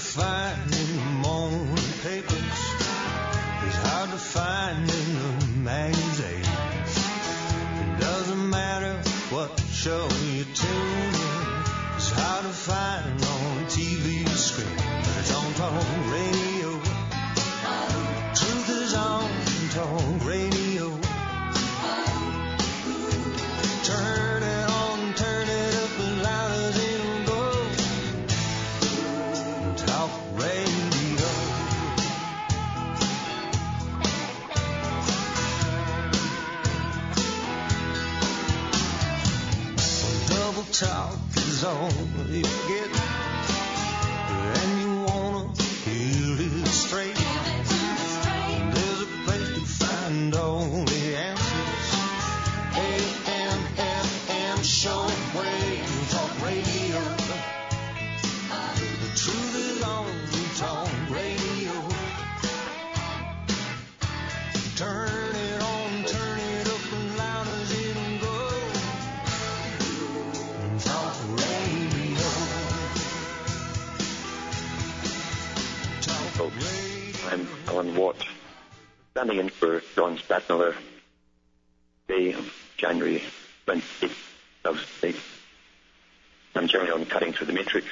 find Watt, standing in for John Stadtmiller, day of January 28th, 2008. I'm generally on cutting through the matrix.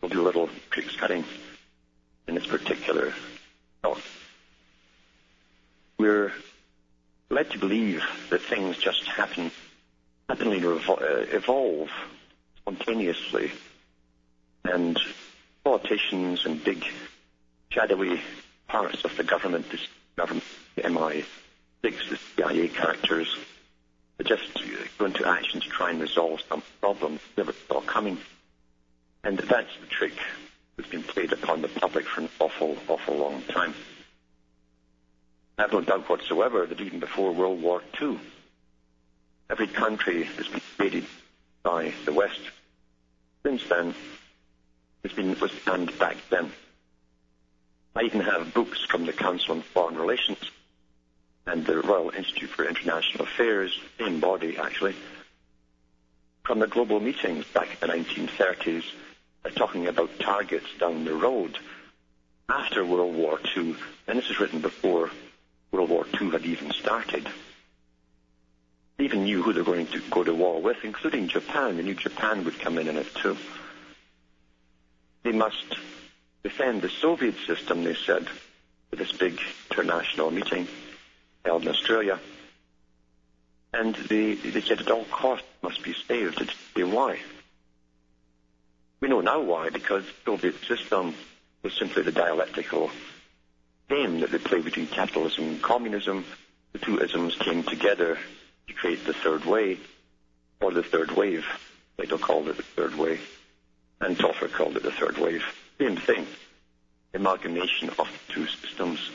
We'll do a little matrix cutting in this particular talk. We're led to believe that things just happen, suddenly revol- uh, evolve spontaneously, and politicians and big shadowy parts of the government, this government, the MI6, the CIA characters, that just uh, go into action to try and resolve some problem never saw coming. And that's the trick that's been played upon the public for an awful, awful long time. I have no doubt whatsoever that even before World War II, every country has been invaded by the West. Since then, has been was planned back then. I even have books from the Council on Foreign Relations and the Royal Institute for International Affairs, in body actually, from the global meetings back in the 1930s, uh, talking about targets down the road after World War II. And this is written before World War II had even started. They even knew who they were going to go to war with, including Japan. They knew Japan would come in in it too. They must defend the Soviet system, they said, with this big international meeting held in Australia. And they, they said at all costs must be saved. It's why. We know now why, because the Soviet system was simply the dialectical game that they played between capitalism and communism. The two isms came together to create the third way, or the third wave. Plato called it the third way, and Toffler called it the third wave. Same thing. Amalgamation of two systems,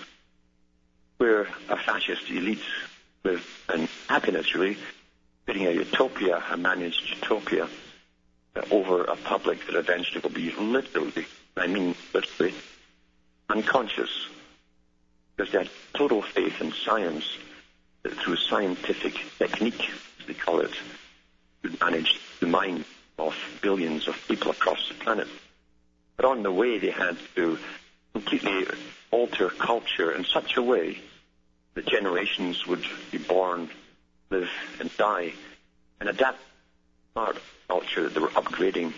where a fascist elite with an happiness, really, creating a utopia, a managed utopia, uh, over a public that eventually will be literally, I mean literally, unconscious because they had total faith in science that through scientific technique, as they call it, could manage the mind of billions of people across the planet. But on the way, they had to completely alter culture in such a way that generations would be born, live, and die, and adapt part culture that they were upgrading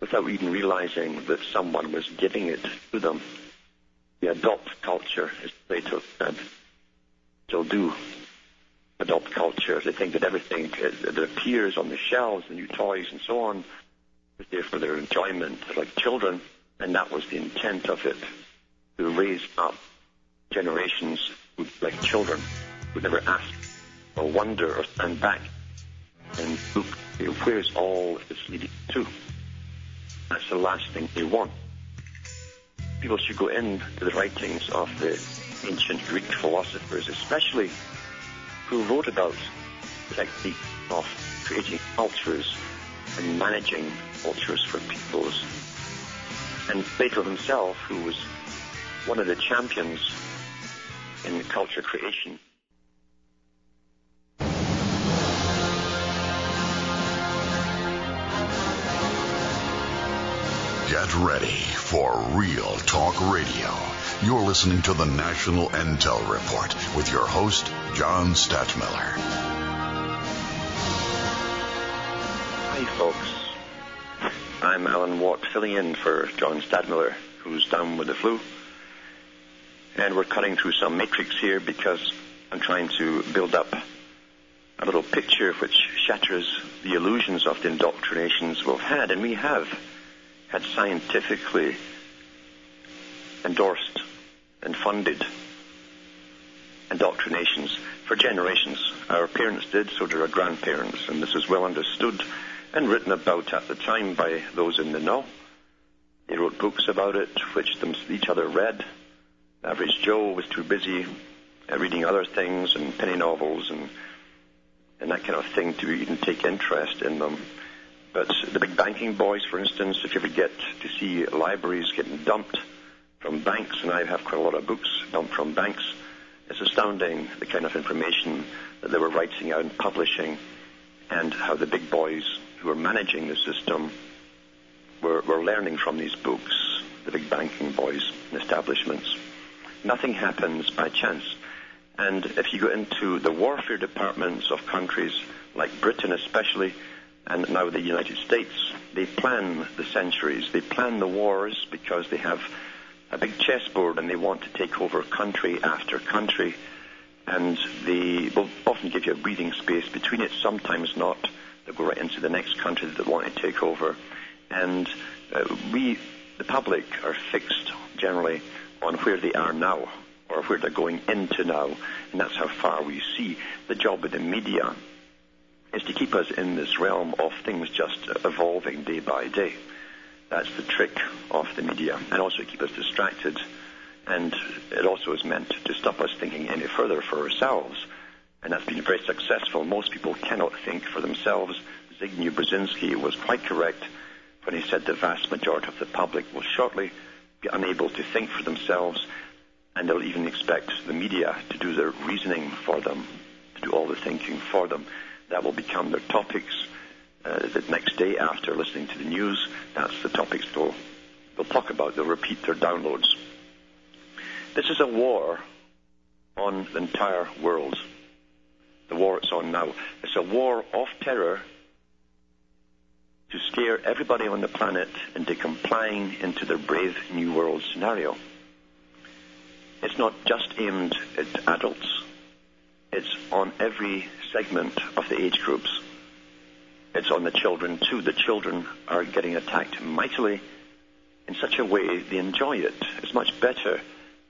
without even realizing that someone was giving it to them. They adopt culture, as Plato said. Still do adopt culture. They think that everything that appears on the shelves, the new toys and so on, there for their enjoyment, like children, and that was the intent of it, to raise up generations who, like children, would never ask or wonder or stand back and look, where's all this leading to? That's the last thing they want. People should go into the writings of the ancient Greek philosophers, especially who wrote about the technique of creating cultures and managing cultures for peoples. And Plato himself, who was one of the champions in culture creation, Get ready for Real Talk Radio. You're listening to the National Intel Report with your host, John Stadtmiller. Hi, folks. I'm Alan Watt, filling in for John Stadtmiller, who's down with the flu. And we're cutting through some matrix here because I'm trying to build up a little picture which shatters the illusions of the indoctrinations we've had. And we have had scientifically endorsed and funded indoctrinations for generations. Our parents did, so did our grandparents, and this is well understood and written about at the time by those in the know. They wrote books about it, which them, each other read. Average Joe was too busy uh, reading other things and penny novels and and that kind of thing to even take interest in them. But the big banking boys, for instance, if you ever get to see libraries getting dumped from banks, and I have quite a lot of books dumped from banks, it's astounding the kind of information that they were writing out and publishing, and how the big boys who are managing the system were, were learning from these books, the big banking boys and establishments. Nothing happens by chance. And if you go into the warfare departments of countries like Britain especially, and now the United States, they plan the centuries. They plan the wars because they have a big chessboard and they want to take over country after country. And they will often give you a breathing space between it, sometimes not. They'll go right into the next country that want to take over. And uh, we, the public, are fixed generally on where they are now or where they're going into now, and that's how far we see. The job of the media is to keep us in this realm of things just evolving day by day. That's the trick of the media, and also keep us distracted. And it also is meant to stop us thinking any further for ourselves. And that's been very successful. Most people cannot think for themselves. Zbigniew Brzezinski was quite correct when he said the vast majority of the public will shortly be unable to think for themselves and they'll even expect the media to do their reasoning for them, to do all the thinking for them. That will become their topics. Uh, the next day after listening to the news, that's the topics they'll, they'll talk about. They'll repeat their downloads. This is a war on the entire world. The war it's on now. It's a war of terror to scare everybody on the planet into complying into their brave new world scenario. It's not just aimed at adults. It's on every segment of the age groups. It's on the children too. The children are getting attacked mightily in such a way they enjoy it. It's much better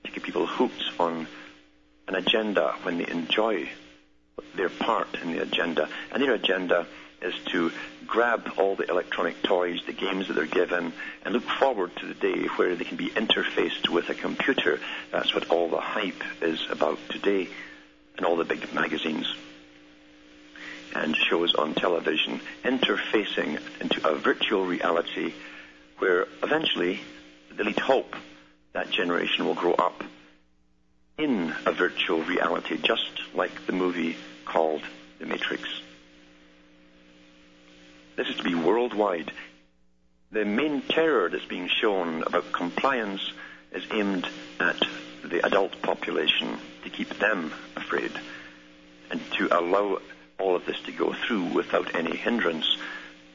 to get people hooked on an agenda when they enjoy their part in the agenda. And their agenda is to grab all the electronic toys, the games that they're given, and look forward to the day where they can be interfaced with a computer. That's what all the hype is about today, and all the big magazines and shows on television interfacing into a virtual reality where eventually the lead hope that generation will grow up in a virtual reality, just like the movie called The Matrix. This is to be worldwide. The main terror that's being shown about compliance is aimed at the adult population to keep them afraid and to allow all of this to go through without any hindrance.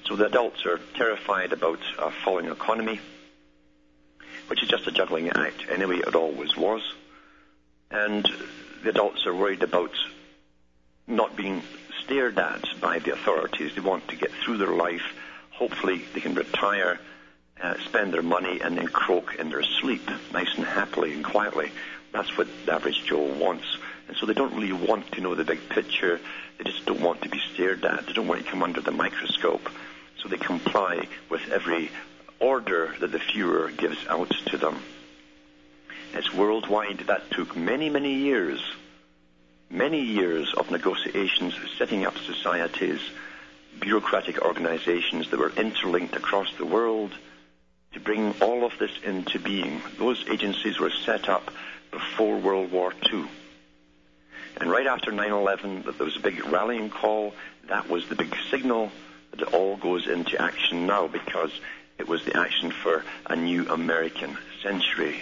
So the adults are terrified about a falling economy, which is just a juggling act anyway, it always was. And the adults are worried about not being stared at by the authorities. They want to get through their life. Hopefully, they can retire, uh, spend their money, and then croak in their sleep, nice and happily and quietly. That's what the average Joe wants. And so they don't really want to know the big picture. They just don't want to be stared at. They don't want to come under the microscope. So they comply with every order that the Fuhrer gives out to them. It's worldwide. That took many, many years many years of negotiations, setting up societies, bureaucratic organizations that were interlinked across the world to bring all of this into being. Those agencies were set up before World War II. And right after 9-11, there was a big rallying call. That was the big signal that it all goes into action now because It was the action for a new American century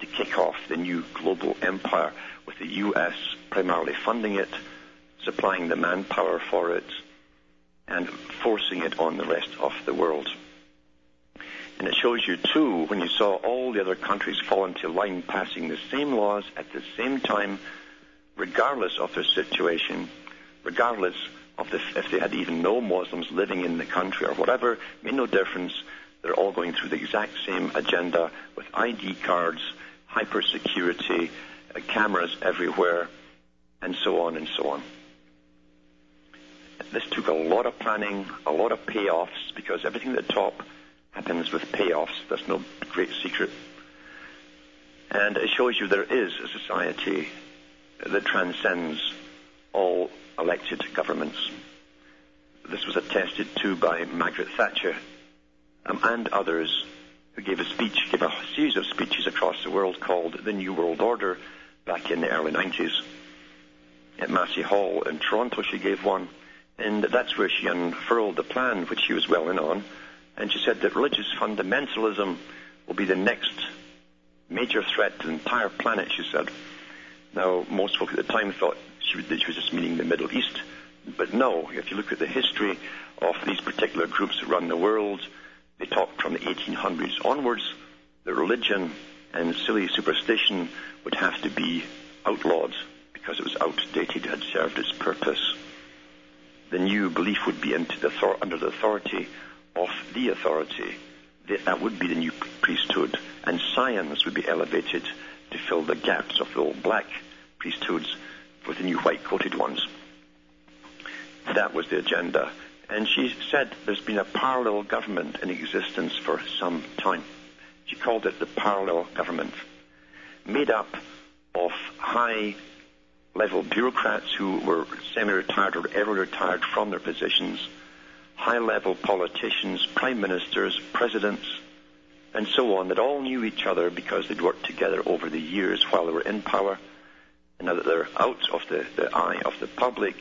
to kick off the new global empire with the U.S. primarily funding it, supplying the manpower for it, and forcing it on the rest of the world. And it shows you, too, when you saw all the other countries fall into line passing the same laws at the same time, regardless of their situation, regardless of the, if they had even no Muslims living in the country or whatever, made no difference. They're all going through the exact same agenda with ID cards, hyper security, cameras everywhere, and so on and so on. This took a lot of planning, a lot of payoffs, because everything at the top happens with payoffs. That's no great secret. And it shows you there is a society that transcends all elected governments. This was attested to by Margaret Thatcher um, and others who gave a speech, gave a series of speeches across the world called the New World Order back in the early 90s. At Massey Hall in Toronto, she gave one, and that's where she unfurled the plan, which she was well in on, and she said that religious fundamentalism will be the next major threat to the entire planet, she said. Now, most folk at the time thought she, that she was just meaning the Middle East. But no, if you look at the history of these particular groups that run the world, they talk from the 1800s onwards. The religion and silly superstition would have to be outlawed because it was outdated, had served its purpose. The new belief would be the, under the authority of the authority. That would be the new priesthood, and science would be elevated to fill the gaps of the old black priesthoods with the new white coated ones. That was the agenda. And she said there's been a parallel government in existence for some time. She called it the parallel government, made up of high level bureaucrats who were semi retired or ever retired from their positions, high level politicians, prime ministers, presidents, and so on that all knew each other because they'd worked together over the years while they were in power and now that they're out of the, the eye of the public,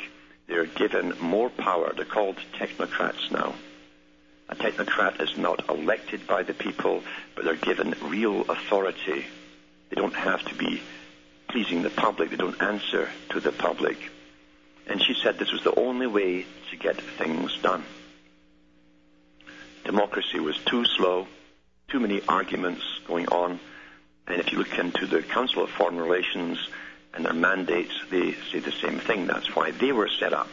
they're given more power. They're called technocrats now. A technocrat is not elected by the people, but they're given real authority. They don't have to be pleasing the public. They don't answer to the public. And she said this was the only way to get things done. Democracy was too slow, too many arguments going on. And if you look into the Council of Foreign Relations, and their mandates, they say the same thing. That's why they were set up.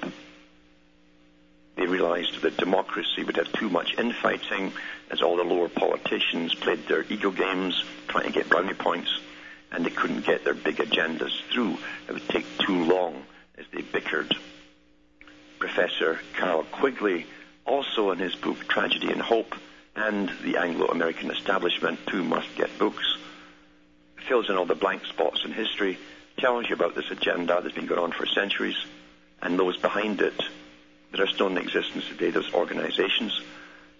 They realized that democracy would have too much infighting as all the lower politicians played their ego games, trying to get brownie points, and they couldn't get their big agendas through. It would take too long as they bickered. Professor Carroll Quigley, also in his book Tragedy and Hope, and the Anglo-American establishment, two must-get books, fills in all the blank spots in history tells you about this agenda that's been going on for centuries and those behind it that are still in existence today, those organizations.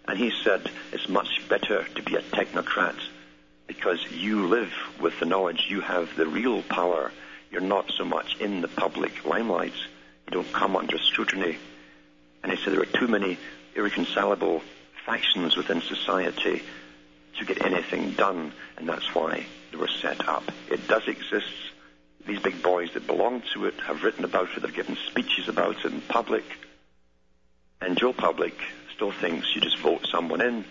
And he said it's much better to be a technocrat because you live with the knowledge you have the real power. You're not so much in the public limelight. You don't come under scrutiny. And he said there are too many irreconcilable factions within society to get anything done, and that's why they were set up. It does exist these big boys that belong to it have written about it, they've given speeches about it in public. And Joe Public still thinks you just vote someone in,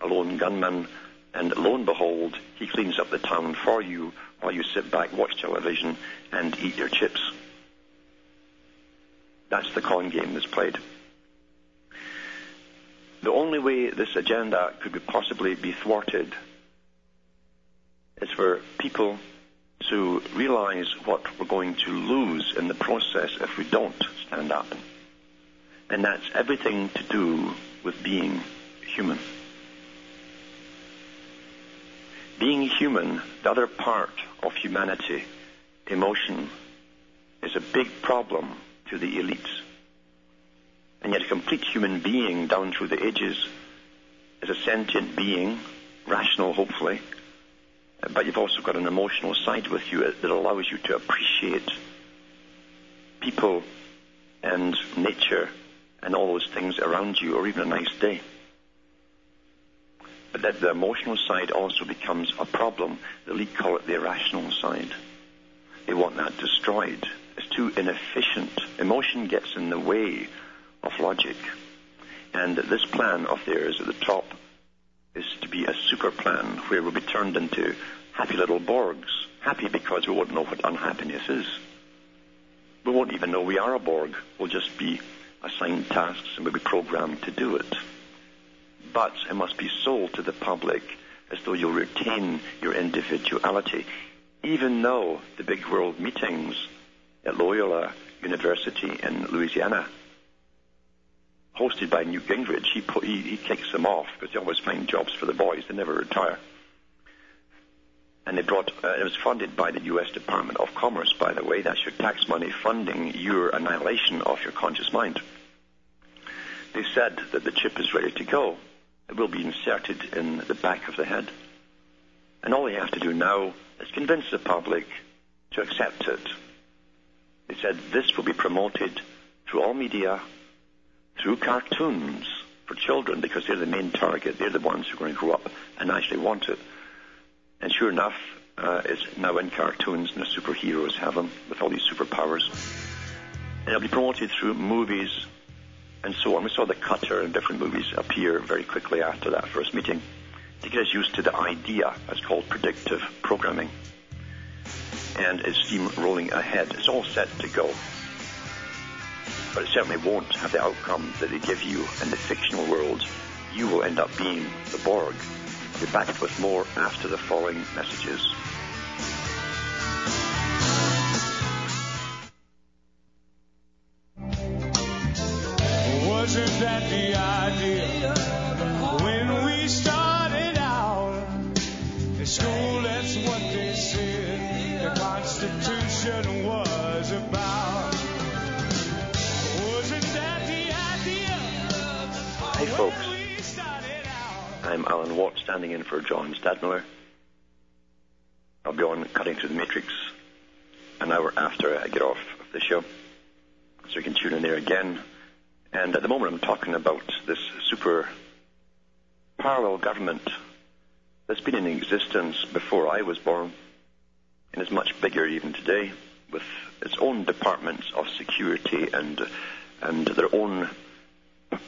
a lone gunman, and lo and behold, he cleans up the town for you while you sit back, watch television, and eat your chips. That's the con game that's played. The only way this agenda could possibly be thwarted is for people to realize what we're going to lose in the process if we don't stand up. And that's everything to do with being human. Being human, the other part of humanity, emotion, is a big problem to the elites. And yet a complete human being down through the ages is a sentient being, rational hopefully, but you've also got an emotional side with you that allows you to appreciate people and nature and all those things around you, or even a nice day. but that the emotional side also becomes a problem. The league call it the irrational side. They want that destroyed. It's too inefficient. Emotion gets in the way of logic. And this plan of theirs at the top is to be a super plan where we'll be turned into happy little Borgs. Happy because we won't know what unhappiness is. We won't even know we are a Borg. We'll just be assigned tasks and we'll be programmed to do it. But it must be sold to the public as though you'll retain your individuality, even though the big world meetings at Loyola University in Louisiana, hosted by Newt Gingrich, he, put, he, he kicks them off because they always find jobs for the boys. They never retire and they brought uh, it was funded by the U.S. Department of Commerce, by the way. That's your tax money funding your annihilation of your conscious mind. They said that the chip is ready to go. It will be inserted in the back of the head. And all they have to do now is convince the public to accept it. They said this will be promoted through all media, through cartoons for children, because they're the main target. They're the ones who are going to grow up and actually want it. And sure enough, uh, it's now in cartoons and the superheroes have them with all these superpowers. And it'll be promoted through movies and so on. We saw the Cutter and different movies appear very quickly after that first meeting to get us used to the idea. It's called predictive programming. And it's steamrolling ahead. It's all set to go. But it certainly won't have the outcome that they give you in the fictional world. You will end up being the Borg be back with more after the following messages. Wasn't that the idea I'm Alan Watt, standing in for John Stadtmiller. I'll be on Cutting Through the Matrix an hour after I get off of the show, so you can tune in there again. And at the moment, I'm talking about this super parallel government that's been in existence before I was born, and is much bigger even today, with its own departments of security and and their own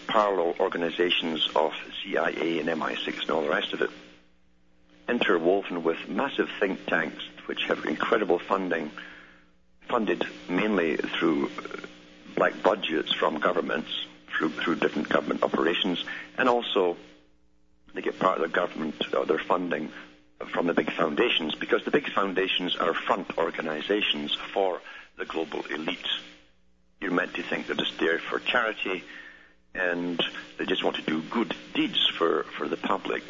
parallel organizations of CIA and MI6 and all the rest of it, interwoven with massive think tanks which have incredible funding, funded mainly through uh, black budgets from governments, through, through different government operations, and also they get part of their government or their funding from the big foundations because the big foundations are front organizations for the global elite. You're meant to think they're just there for charity and they just want to do good deeds for, for the public.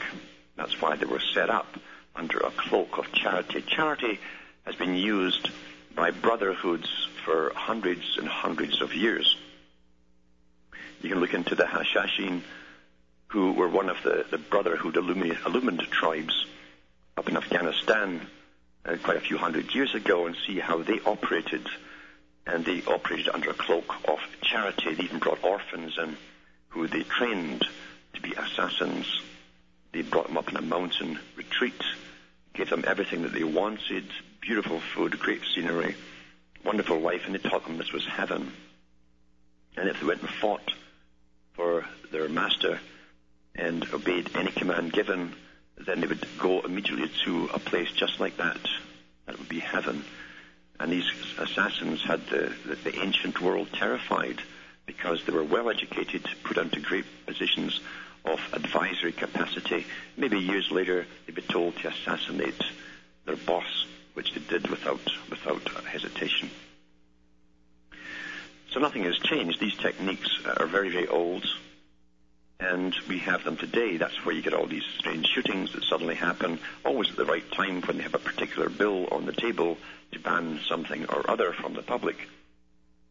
That's why they were set up under a cloak of charity. Charity has been used by brotherhoods for hundreds and hundreds of years. You can look into the Hashashin, who were one of the, the brotherhood illumined tribes up in Afghanistan uh, quite a few hundred years ago and see how they operated. And they operated under a cloak of charity. They even brought orphans in who they trained to be assassins. They brought them up in a mountain retreat, gave them everything that they wanted, beautiful food, great scenery, wonderful life, and they taught them this was heaven. And if they went and fought for their master and obeyed any command given, then they would go immediately to a place just like that. That would be heaven. And these assassins had the, the, the ancient world terrified because they were well educated, put into great positions of advisory capacity. Maybe years later, they'd be told to assassinate their boss, which they did without, without hesitation. So nothing has changed. These techniques are very, very old, and we have them today. That's where you get all these strange shootings that suddenly happen, always at the right time when they have a particular bill on the table to ban something or other from the public.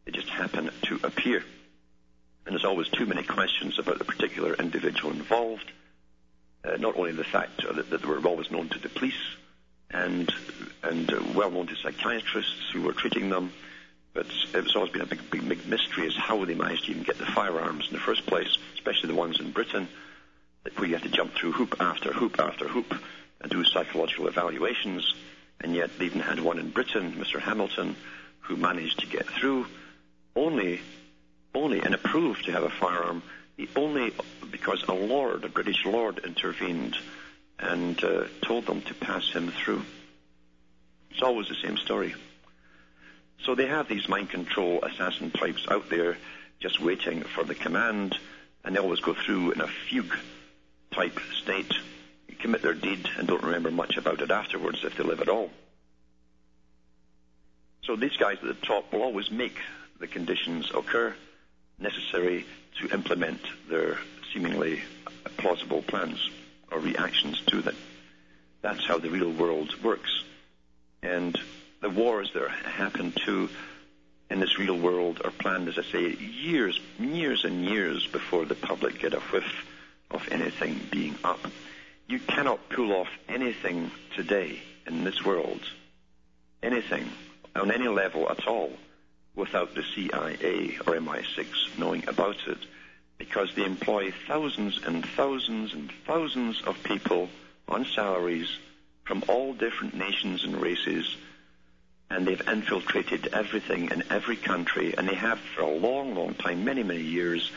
They just happen to appear and there's always too many questions about the particular individual involved. Uh, not only the fact that, that, they were always known to the police and and uh, well known to psychiatrists who were treating them, but it's always been a big, big, big mystery as how they managed to even get the firearms in the first place, especially the ones in Britain. where you have to jump through hoop after hoop after hoop and do psychological evaluations. And yet they even had one in Britain, Mr. Hamilton, who managed to get through only, only and approved to have a firearm, only because a lord, a British lord, intervened and uh, told them to pass him through. It's always the same story. So they have these mind control assassin types out there just waiting for the command, and they always go through in a fugue type state, commit their deed, and don't remember much about it afterwards if they live at all. So these guys at the top will always make the conditions occur necessary to implement their seemingly plausible plans or reactions to them. That's how the real world works. And the wars that happen to in this real world are planned, as I say, years, years and years before the public get a whiff of anything being up. You cannot pull off anything today in this world, anything on any level at all, without the CIA or MI6 knowing about it, because they employ thousands and thousands and thousands of people on salaries from all different nations and races, and they've infiltrated everything in every country, and they have for a long, long time, many, many years.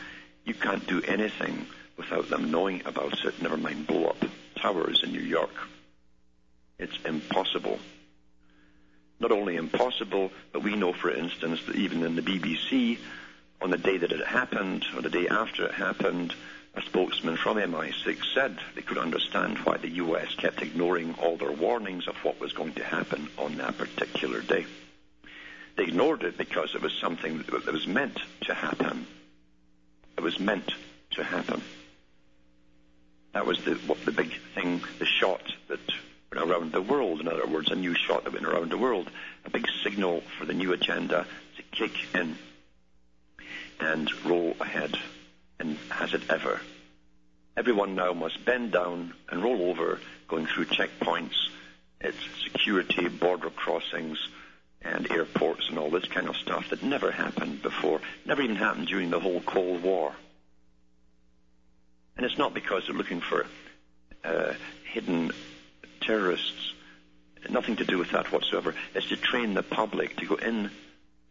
You can't do anything without them knowing about it, never mind blow up towers in New York. It's impossible. Not only impossible, but we know, for instance, that even in the BBC, on the day that it happened, or the day after it happened, a spokesman from MI6 said they could understand why the US kept ignoring all their warnings of what was going to happen on that particular day. They ignored it because it was something that was meant to happen. It was meant to happen. That was the, what the big thing, the shot that around the world. In other words, a new shot that went around the world. A big signal for the new agenda to kick in and roll ahead. And has it ever? Everyone now must bend down and roll over, going through checkpoints. It's security, border crossings, and airports and all this kind of stuff that never happened before. Never even happened during the whole Cold War. And it's not because they're looking for uh, hidden terrorists. Nothing to do with that whatsoever. It's to train the public to go in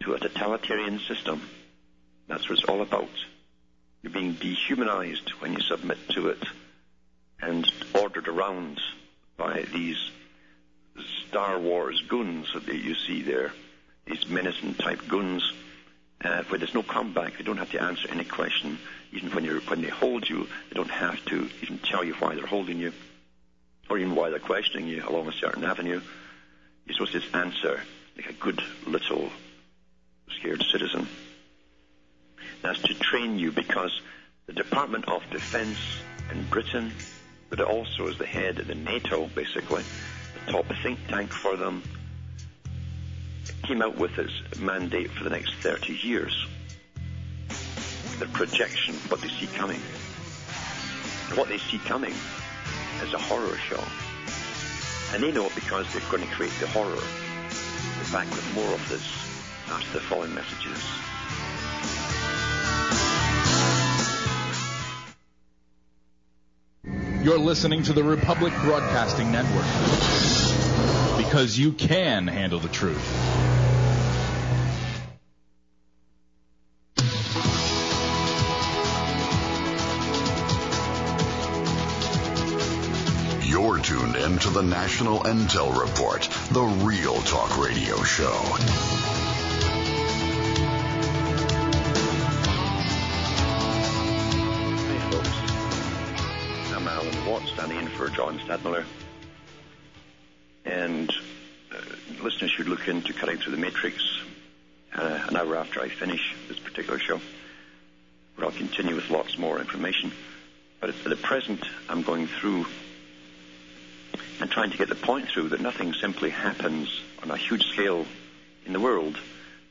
to a totalitarian system. That's what it's all about. You're being dehumanized when you submit to it and ordered around by these Star Wars goons that you see there, these menacing type goons, uh, where there's no comeback. They don't have to answer any question even when, when they hold you, they don't have to even tell you why they're holding you, or even why they're questioning you along a certain avenue. You're supposed to just answer like a good little scared citizen. That's to train you because the Department of Defense in Britain, but also is the head of the NATO, basically, the top think tank for them, came out with its mandate for the next 30 years the projection, what they see coming. What they see coming is a horror show. And they know it because they're going to create the horror. We're back with more of this after the following messages. You're listening to the Republic Broadcasting Network because you can handle the truth. In to the National Intel Report, the real talk radio show. Hey folks, I'm Alan Watt, standing in for John Stadtmiller. And uh, listeners should look into Cutting Through the Matrix uh, an hour after I finish this particular show, where I'll continue with lots more information. But at the present, I'm going through and trying to get the point through that nothing simply happens on a huge scale in the world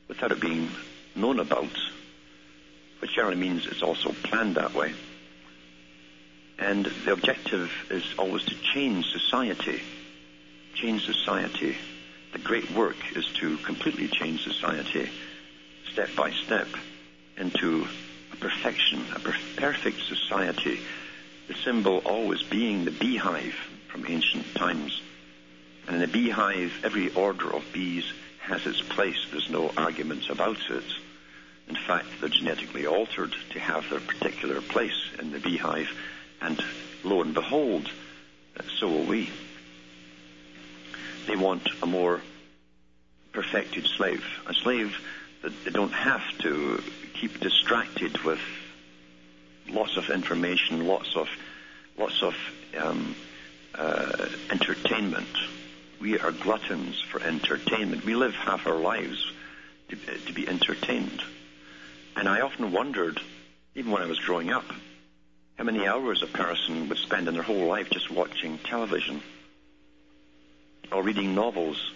without it being known about, which generally means it's also planned that way. And the objective is always to change society. Change society. The great work is to completely change society, step by step, into a perfection, a per- perfect society the symbol always being the beehive from ancient times. And in a beehive, every order of bees has its place. There's no arguments about it. In fact, they're genetically altered to have their particular place in the beehive. And lo and behold, so will we. They want a more perfected slave, a slave that they don't have to keep distracted with lots of information, lots of lots of um, uh, entertainment. We are gluttons for entertainment. We live half our lives to, to be entertained. And I often wondered, even when I was growing up, how many hours a person would spend in their whole life just watching television or reading novels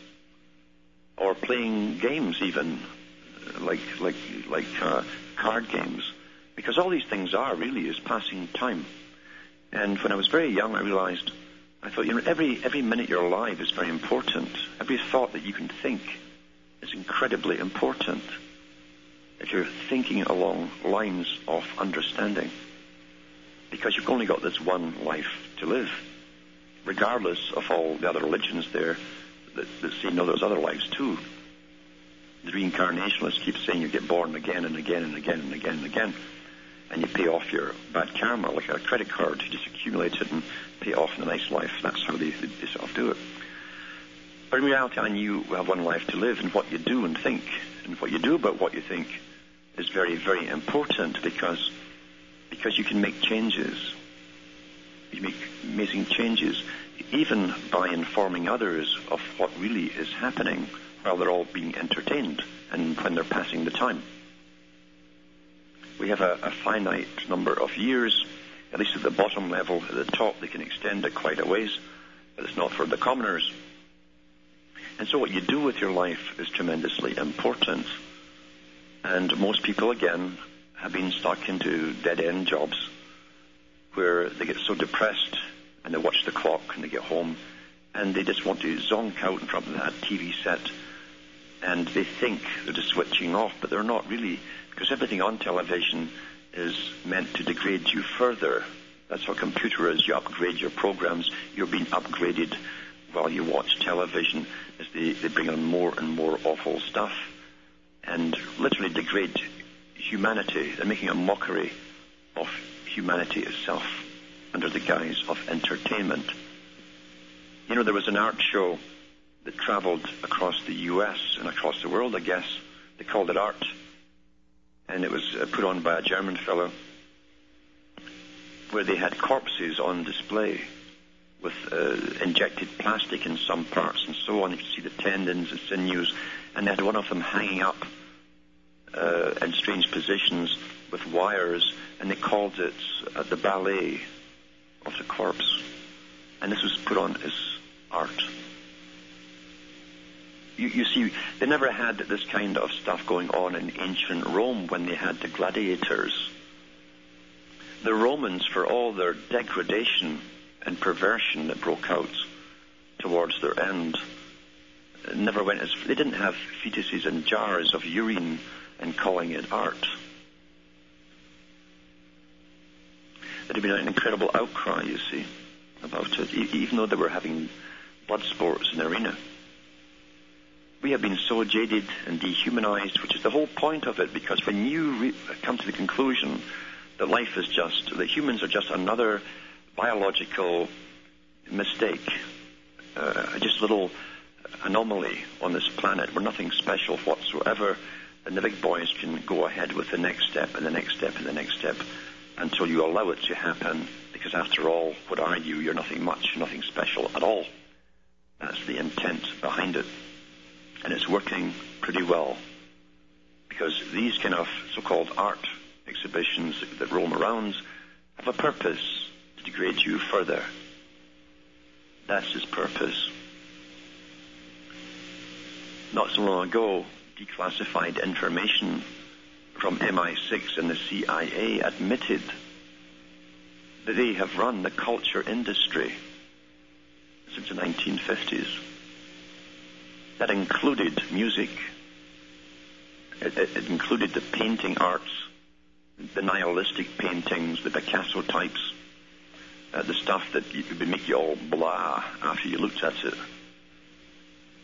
or playing games even like like like uh, card games because all these things are really is passing time and when I was very young I realized I thought you know every every minute you're alive is very important. Every thought that you can think is incredibly important. If you're thinking along lines of understanding because you've only got this one life to live, regardless of all the other religions there that, that say no, there's other lives too. The reincarnationalists keep saying you get born again and again and again and again and again, and you pay off your bad karma like a credit card. You just accumulate it and pay off in a nice life. That's how they, they, they sort of do it. But in reality, I knew you have one life to live, and what you do and think, and what you do about what you think, is very, very important because because you can make changes. You make amazing changes, even by informing others of what really is happening while they're all being entertained and when they're passing the time. We have a, a finite number of years, at least at the bottom level. At the top, they can extend it quite a ways, but it's not for the commoners. And so what you do with your life is tremendously important. And most people, again, have been stuck into dead end jobs where they get so depressed and they watch the clock and they get home and they just want to zonk out in front of that TV set and they think they're just switching off, but they're not really because everything on television is meant to degrade you further. That's what computer is. You upgrade your programs. You're being upgraded while you watch television as they, they bring on more and more awful stuff and literally degrade humanity. They're making a mockery of humanity itself under the guise of entertainment. You know, there was an art show that traveled across the U.S. and across the world, I guess. They called it art. And it was uh, put on by a German fellow where they had corpses on display with uh, injected plastic in some parts and so on. You could see the tendons and sinews. And they had one of them hanging up uh, in strange positions with wires, and they called it uh, the ballet of the corpse. And this was put on as art. You, you see, they never had this kind of stuff going on in ancient Rome when they had the gladiators. The Romans, for all their degradation and perversion that broke out towards their end, never went as they didn't have fetuses in jars of urine and calling it art. There'd been an incredible outcry, you see, about it, even though they were having blood sports in the arena. We have been so jaded and dehumanized, which is the whole point of it, because when you re- come to the conclusion that life is just, that humans are just another biological mistake, uh, just a little anomaly on this planet, we're nothing special whatsoever, and the big boys can go ahead with the next step and the next step and the next step until you allow it to happen. Because after all, what are you? You're nothing much, nothing special at all. That's the intent behind it. And it's working pretty well. Because these kind of so-called art exhibitions that roam around have a purpose to degrade you further. That's his purpose. Not so long ago, declassified information from MI6 and the CIA admitted that they have run the culture industry since the 1950s. That included music, it, it, it included the painting arts, the nihilistic paintings, the Picasso types, uh, the stuff that would make you all blah after you looked at it.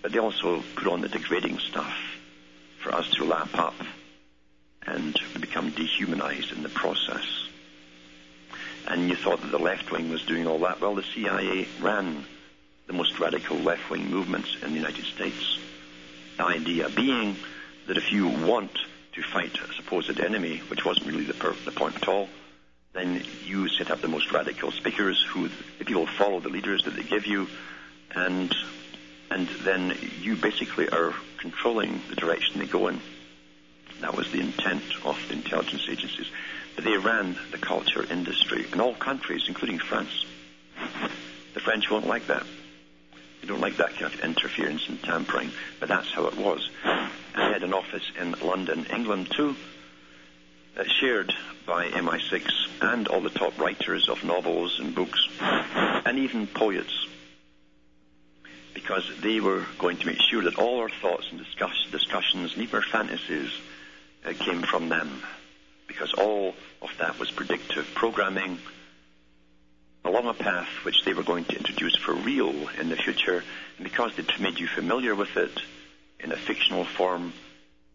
But they also put on the degrading stuff for us to lap up and become dehumanized in the process. And you thought that the left wing was doing all that. Well, the CIA ran the most radical left wing movements in the United States. The idea being that if you want to fight a supposed enemy, which wasn't really the, per- the point at all, then you set up the most radical speakers who the people follow the leaders that they give you, and and then you basically are controlling the direction they go in. That was the intent of the intelligence agencies. But they ran the culture industry in all countries, including France. The French won't like that. They don't like that kind of interference and tampering, but that's how it was. I had an office in London, England too, uh, shared by MI6 and all the top writers of novels and books, and even poets, because they were going to make sure that all our thoughts and discuss, discussions and even our fantasies uh, came from them, because all of that was predictive programming along a path which they were going to introduce for real in the future, and because they'd made you familiar with it in a fictional form,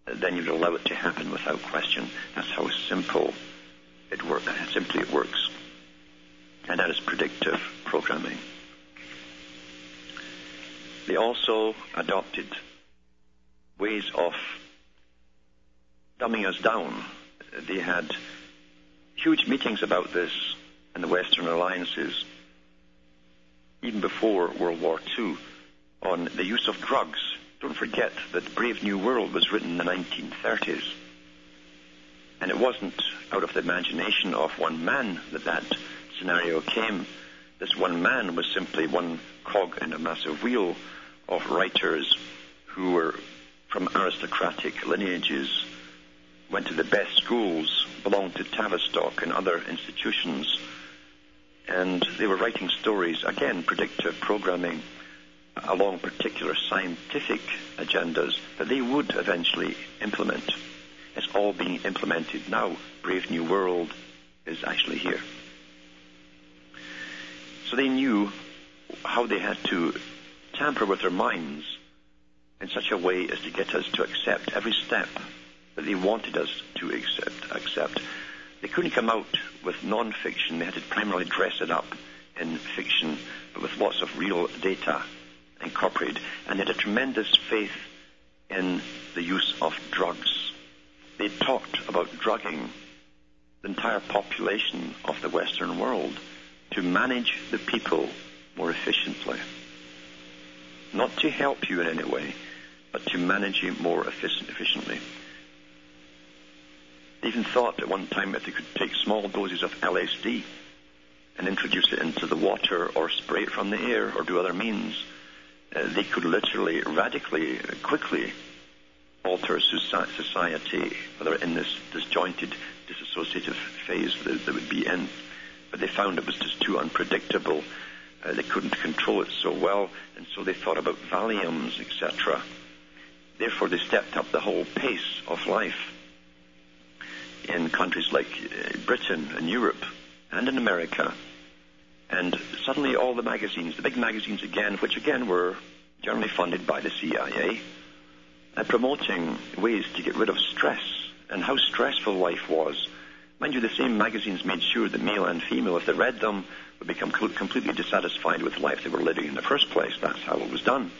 then you'd allow it to happen without question. That's how simple it works. Simply it works. And that is predictive programming. They also adopted ways of dumbing us down. They had huge meetings about this in the Western alliances, even before World War II, on the use of drugs. Don't forget that Brave New World was written in the 1930s. And it wasn't out of the imagination of one man that that scenario came. This one man was simply one cog in a massive wheel of writers who were from aristocratic lineages, went to the best schools, belonged to Tavistock and other institutions, and they were writing stories, again, predictive programming along particular scientific agendas that they would eventually implement. It's all being implemented now. Brave New World is actually here. So they knew how they had to tamper with their minds in such a way as to get us to accept every step that they wanted us to accept. accept. They couldn't come out with non-fiction. They had to primarily dress it up in fiction, but with lots of real data incorporated. And they had a tremendous faith in the use of drugs. They talked about drugging the entire population of the Western world to manage the people more efficiently. Not to help you in any way, but to manage you more efficient, efficiently. They even thought at one time that they could take small doses of LSD and introduce it into the water or spray it from the air or do other means. Uh, they could literally, radically, quickly alter society, whether in this disjointed, disassociative phase that they would be in. But they found it was just too unpredictable. Uh, they couldn't control it so well, and so they thought about Valiums, etc. Therefore, they stepped up the whole pace of life in countries like uh, Britain and Europe and in America. And suddenly all the magazines, the big magazines again, which again were generally funded by the CIA, are promoting ways to get rid of stress and how stressful life was. Mind you, the same magazines made sure that male and female, if they read them, would become completely dissatisfied with the life they were living in the first place. That's how it was done.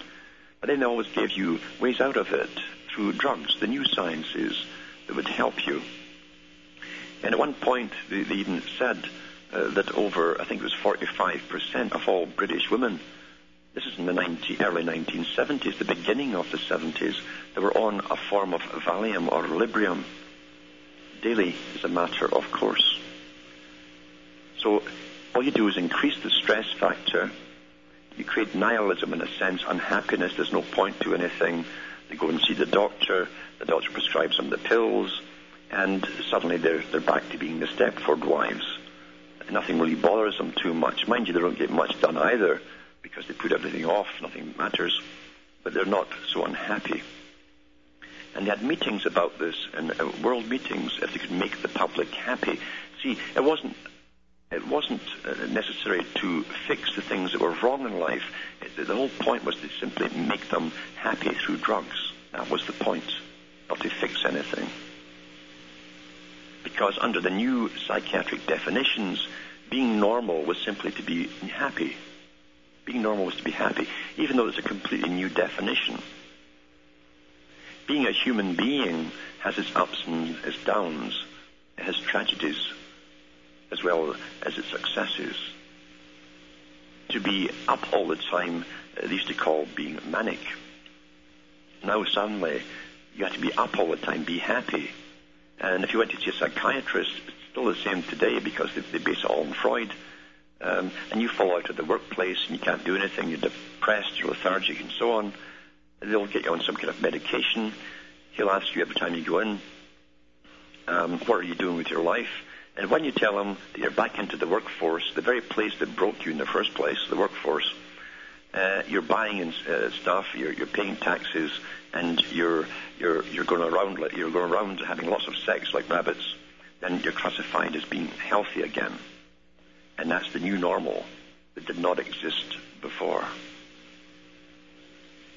But then they always gave you ways out of it through drugs, the new sciences that would help you. And at one point, they, they even said uh, that over, I think it was 45% of all British women, this is in the 90, early 1970s, the beginning of the 70s, they were on a form of Valium or Librium daily as a matter of course. So all you do is increase the stress factor. You create nihilism in a sense, unhappiness. There's no point to anything. They go and see the doctor. The doctor prescribes them the pills and suddenly they're, they're back to being the Stepford wives. Nothing really bothers them too much. Mind you, they don't get much done either because they put everything off, nothing matters, but they're not so unhappy. And they had meetings about this, and uh, world meetings, if they could make the public happy. See, it wasn't It wasn't uh, necessary to fix the things that were wrong in life. The whole point was to simply make them happy through drugs. That was the point, not to fix anything. Because under the new psychiatric definitions, being normal was simply to be happy. Being normal was to be happy, even though it's a completely new definition. Being a human being has its ups and its downs. It has tragedies as well as its successes. To be up all the time, they used to call being manic. Now suddenly, you have to be up all the time, be happy. And if you went to see a psychiatrist, it's still the same today because they, they base it all on Freud. Um, and you fall out of the workplace and you can't do anything, you're depressed, you're lethargic, and so on. They'll get you on some kind of medication. He'll ask you every time you go in, um, what are you doing with your life? And when you tell him that you're back into the workforce, the very place that broke you in the first place, the workforce, uh, you're buying in, uh, stuff, you're, you're paying taxes, and you're you're you're going around you're going around having lots of sex like rabbits, then you're classified as being healthy again, and that's the new normal that did not exist before.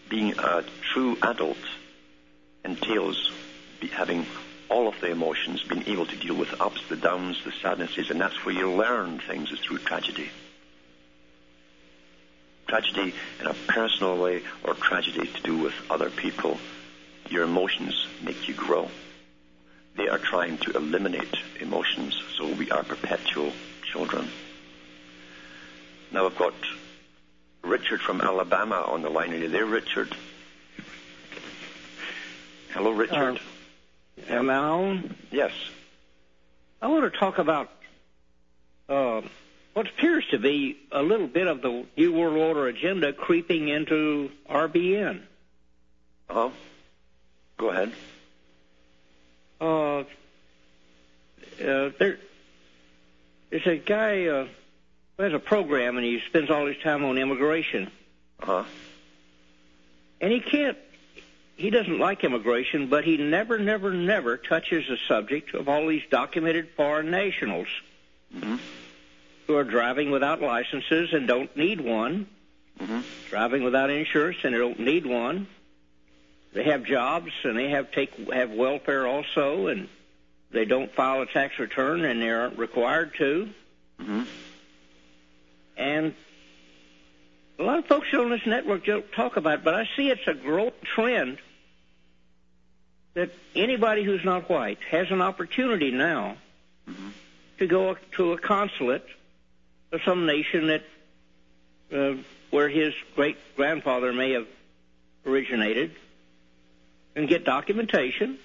Being a true adult entails having all of the emotions, being able to deal with the ups, the downs, the sadnesses, and that's where you learn things is through tragedy. Tragedy in a personal way or tragedy to do with other people. Your emotions make you grow. They are trying to eliminate emotions, so we are perpetual children. Now I've got Richard from Alabama on the line. Are you there, Richard? Hello, Richard. Uh, am I on? Yes. I want to talk about uh, what appears to be a little bit of the New World Order agenda creeping into RBN. Uh-huh. Go ahead. Uh, uh, there, there's a guy uh, who has a program, and he spends all his time on immigration. Uh-huh. And he can't, he doesn't like immigration, but he never, never, never touches the subject of all these documented foreign nationals Mm-hmm. Who are driving without licenses and don't need one, Mm-hmm. driving without insurance and they don't need one. They have jobs and they have take have welfare also, and they don't file a tax return and they aren't required to. Mm-hmm. And a lot of folks on this network don't talk about it, but I see it's a growing trend that anybody who's not white has an opportunity now to go to a consulate some nation that uh, where his great grandfather may have originated and get documentation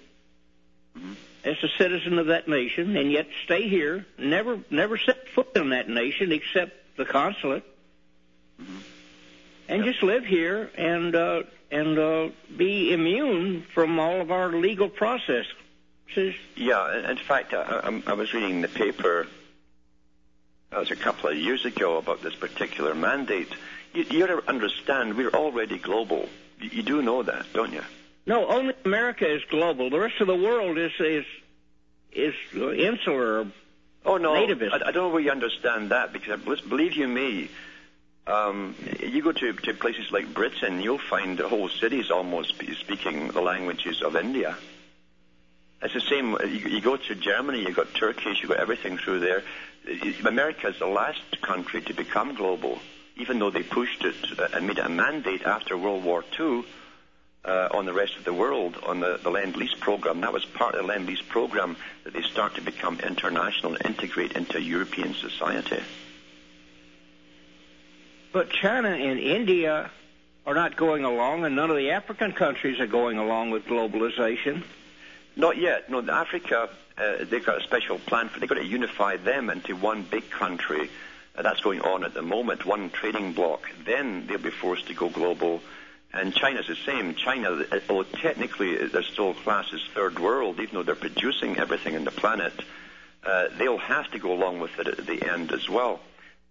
as a citizen of that nation and yet stay here, never never set foot in that nation except the consulate, and just live here and uh, and uh, be immune from all of our legal processes. Yeah, in- in fact, I, I, I was reading the paper that was a couple of years ago about this particular mandate. You, you to understand, we're already global. You, you do know that, don't you? No, only America is global. The rest of the world is is is insular. Oh no, Nativist. I, I don't really understand that because I- believe you me, um, you go to, to places like Britain, you'll find the whole cities almost speaking the languages of India. It's the same. You, you go to Germany, you've got Turkish, you've got everything through there. America is the last country to become global, even though they pushed it and made it a mandate after World War II uh, on the rest of the world on the, the Lend Lease program. That was part of the Land Lease program that they start to become international and integrate into European society. But China and India are not going along, and none of the African countries are going along with globalization. Not yet. No, Africa, uh, they've got a special plan for. They've got to unify them into one big country. Uh, that's going on at the moment, one trading bloc. Then they'll be forced to go global. And China's the same. China, uh, although technically they're still classed as third world, even though they're producing everything on the planet, uh, they'll have to go along with it at the end as well.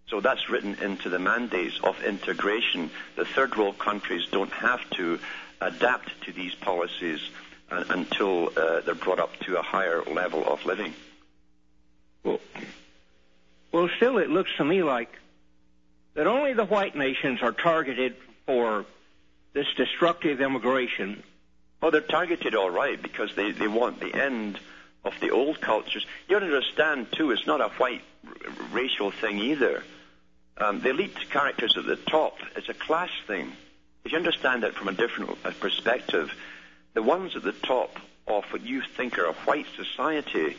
So that's written into the mandates of integration. The third world countries don't have to adapt to these policies until uh, they're brought up to a higher level of living. Well, Well, still, it looks to me like that only the white nations are targeted for this destructive immigration. Well, they're targeted all right because they, they want the end of the old cultures. You understand, too, it's not a white r- racial thing either. Um, the elite characters at the top, it's a class thing. If you understand that from a different uh, perspective, the ones at the top of what you think are a white society,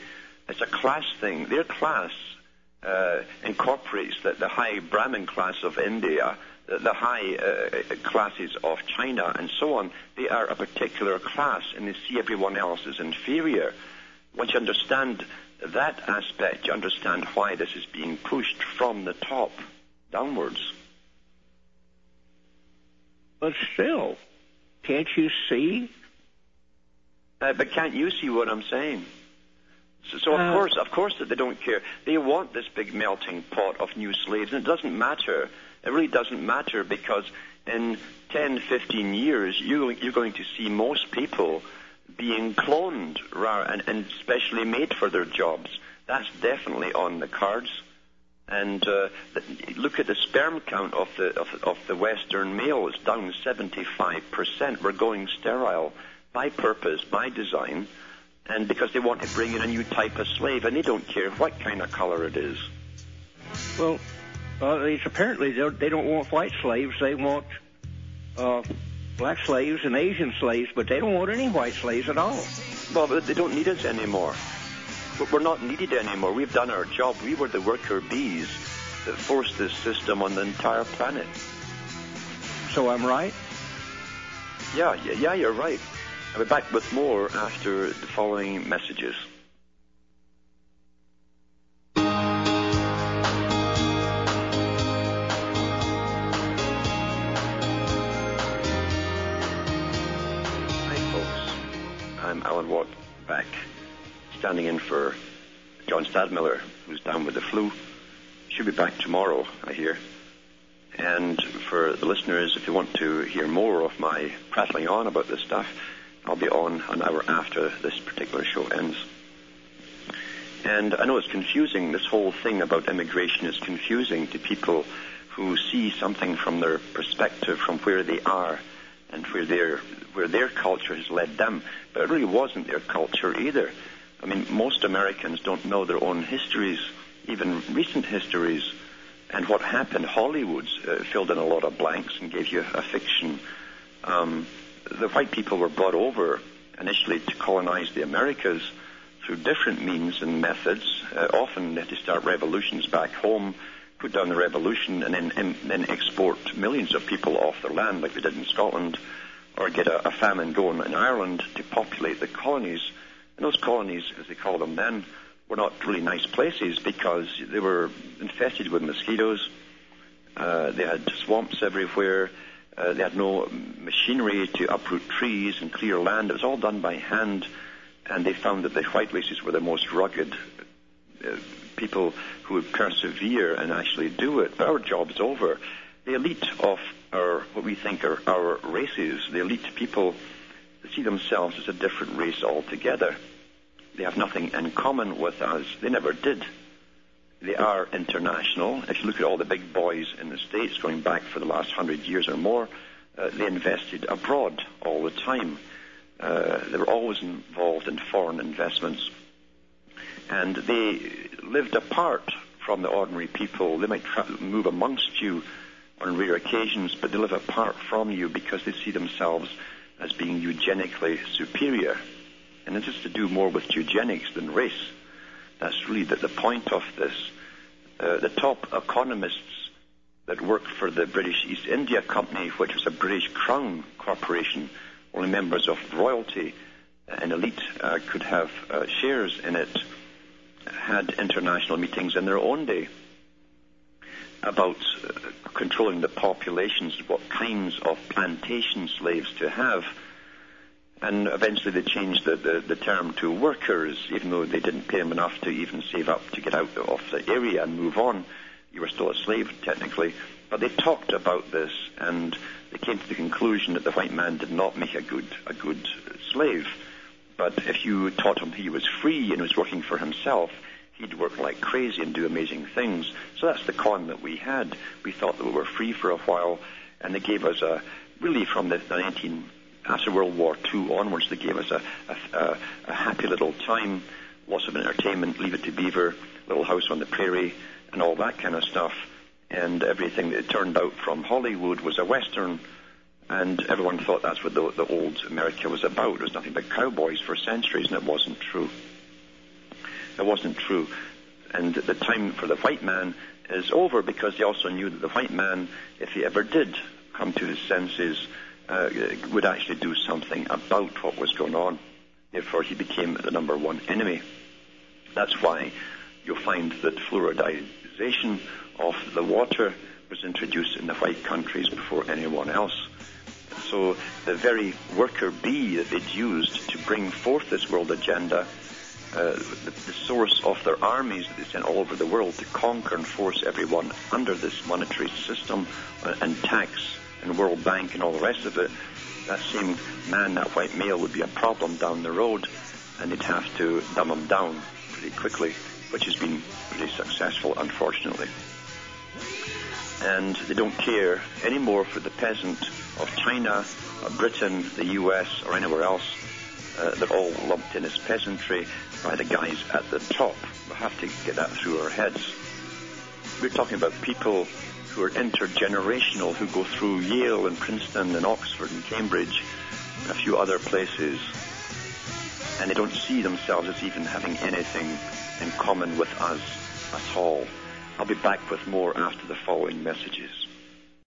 it's a class thing. Their class uh, incorporates the, the high Brahmin class of India, the, the high uh, classes of China, and so on. They are a particular class, and they see everyone else as inferior. Once you understand that aspect, you understand why this is being pushed from the top downwards. But still, can't you see? Uh, but can't you see what I'm saying? So, so of Uh, course, of course, that they don't care. They want this big melting pot of new slaves, and it doesn't matter. It really doesn't matter because in 10, 15 years, you, you're going to see most people being cloned and, and specially made for their jobs. That's definitely on the cards. And uh, look at the sperm count of the of, of the Western male; it's down 75 percent. We're going sterile by purpose, by design, and because they want to bring in a new type of slave, and they don't care what kind of color it is. Well, uh, it's apparently they don't- want white slaves. They want uh, black slaves and Asian slaves, but they don't want any white slaves at all. Well, but they don't need us anymore. We're not needed anymore. We've done our job. We were the worker bees that forced this system on the entire planet. So I'm right. Yeah, yeah, yeah, you're right. I'll be back with more after the following messages. Hi, folks. I'm Alan Watt, back, standing in for John Stadtmiller, who's down with the flu. Should be back tomorrow, I hear. And for the listeners, if you want to hear more of my prattling on about this stuff, I'll be on an hour after this particular show ends. And I know it's confusing. This whole thing about immigration is confusing to people who see something from their perspective, from where they are, and where their where their culture has led them. But it really wasn't their culture either. I mean, most Americans don't know their own histories, even recent histories. And what happened, Hollywood uh, filled in a lot of blanks and gave you a fiction. Um, the white people were brought over initially to colonize the Americas through different means and methods. Uh, often they had to start revolutions back home, put down the revolution, and then, and then export millions of people off their land, like they did in Scotland, or get a, a famine going in Ireland to populate the colonies. And those colonies, as they called them then, were not really nice places because they were infested with mosquitoes. Uh, they had swamps everywhere. Uh, they had no machinery to uproot trees and clear land. It was all done by hand, and they found that the white races were the most rugged uh, people who would persevere and actually do it. But our job's over. The elite of our what we think are our races, the elite people, see themselves as a different race altogether. They have nothing in common with us. They never did. They are international. If you look at all the big boys in the States going back for the last hundred years or more, uh, they invested abroad all the time. Uh, they were always involved in foreign investments. And they lived apart from the ordinary people. They might tra- move amongst you on rare occasions, but they live apart from you because they see themselves as being eugenically superior. And this is to do more with eugenics than race. That's really the, the point of this. Uh, the top economists that worked for the British East India Company, which was a British Crown corporation, only members of royalty and elite uh, could have uh, shares in it, had international meetings in their own day about uh, controlling the populations, what kinds of plantation slaves to have. And eventually they changed the, the, the term to workers, even though they didn't pay them enough to even save up to get out of the area and move on. You were still a slave, technically. But they talked about this, and they came to the conclusion that the white man did not make a good, a good slave. But if you taught him he was free and was working for himself, he'd work like crazy and do amazing things. So that's the con that we had. We thought that we were free for a while, and they gave us a really from the, the 19 after World War II onwards, they gave us a, a, a happy little time, lots of entertainment, Leave It to Beaver, Little House on the Prairie, and all that kind of stuff. And everything that turned out from Hollywood was a western, and everyone thought that's what the, the old America was about. It was nothing but cowboys for centuries, and it wasn't true. It wasn't true. And the time for the white man is over because they also knew that the white man, if he ever did come to his senses, uh, would actually do something about what was going on. Therefore, he became the number one enemy. That's why you'll find that fluoridization of the water was introduced in the white countries before anyone else. So the very worker bee that they'd used to bring forth this world agenda, uh, the, the source of their armies that they sent all over the world to conquer and force everyone under this monetary system and tax and World Bank and all the rest of it, that same man, that white male, would be a problem down the road, and they'd have to dumb him down pretty quickly, which has been pretty successful, unfortunately. And they don't care anymore for the peasant of China, or Britain, the US, or anywhere else. Uh, they're all lumped in as peasantry by the guys at the top. We have to get that through our heads. We're talking about people who are intergenerational, who go through Yale and Princeton and Oxford and Cambridge and a few other places, and they don't see themselves as even having anything in common with us at all. I'll be back with more after the following messages.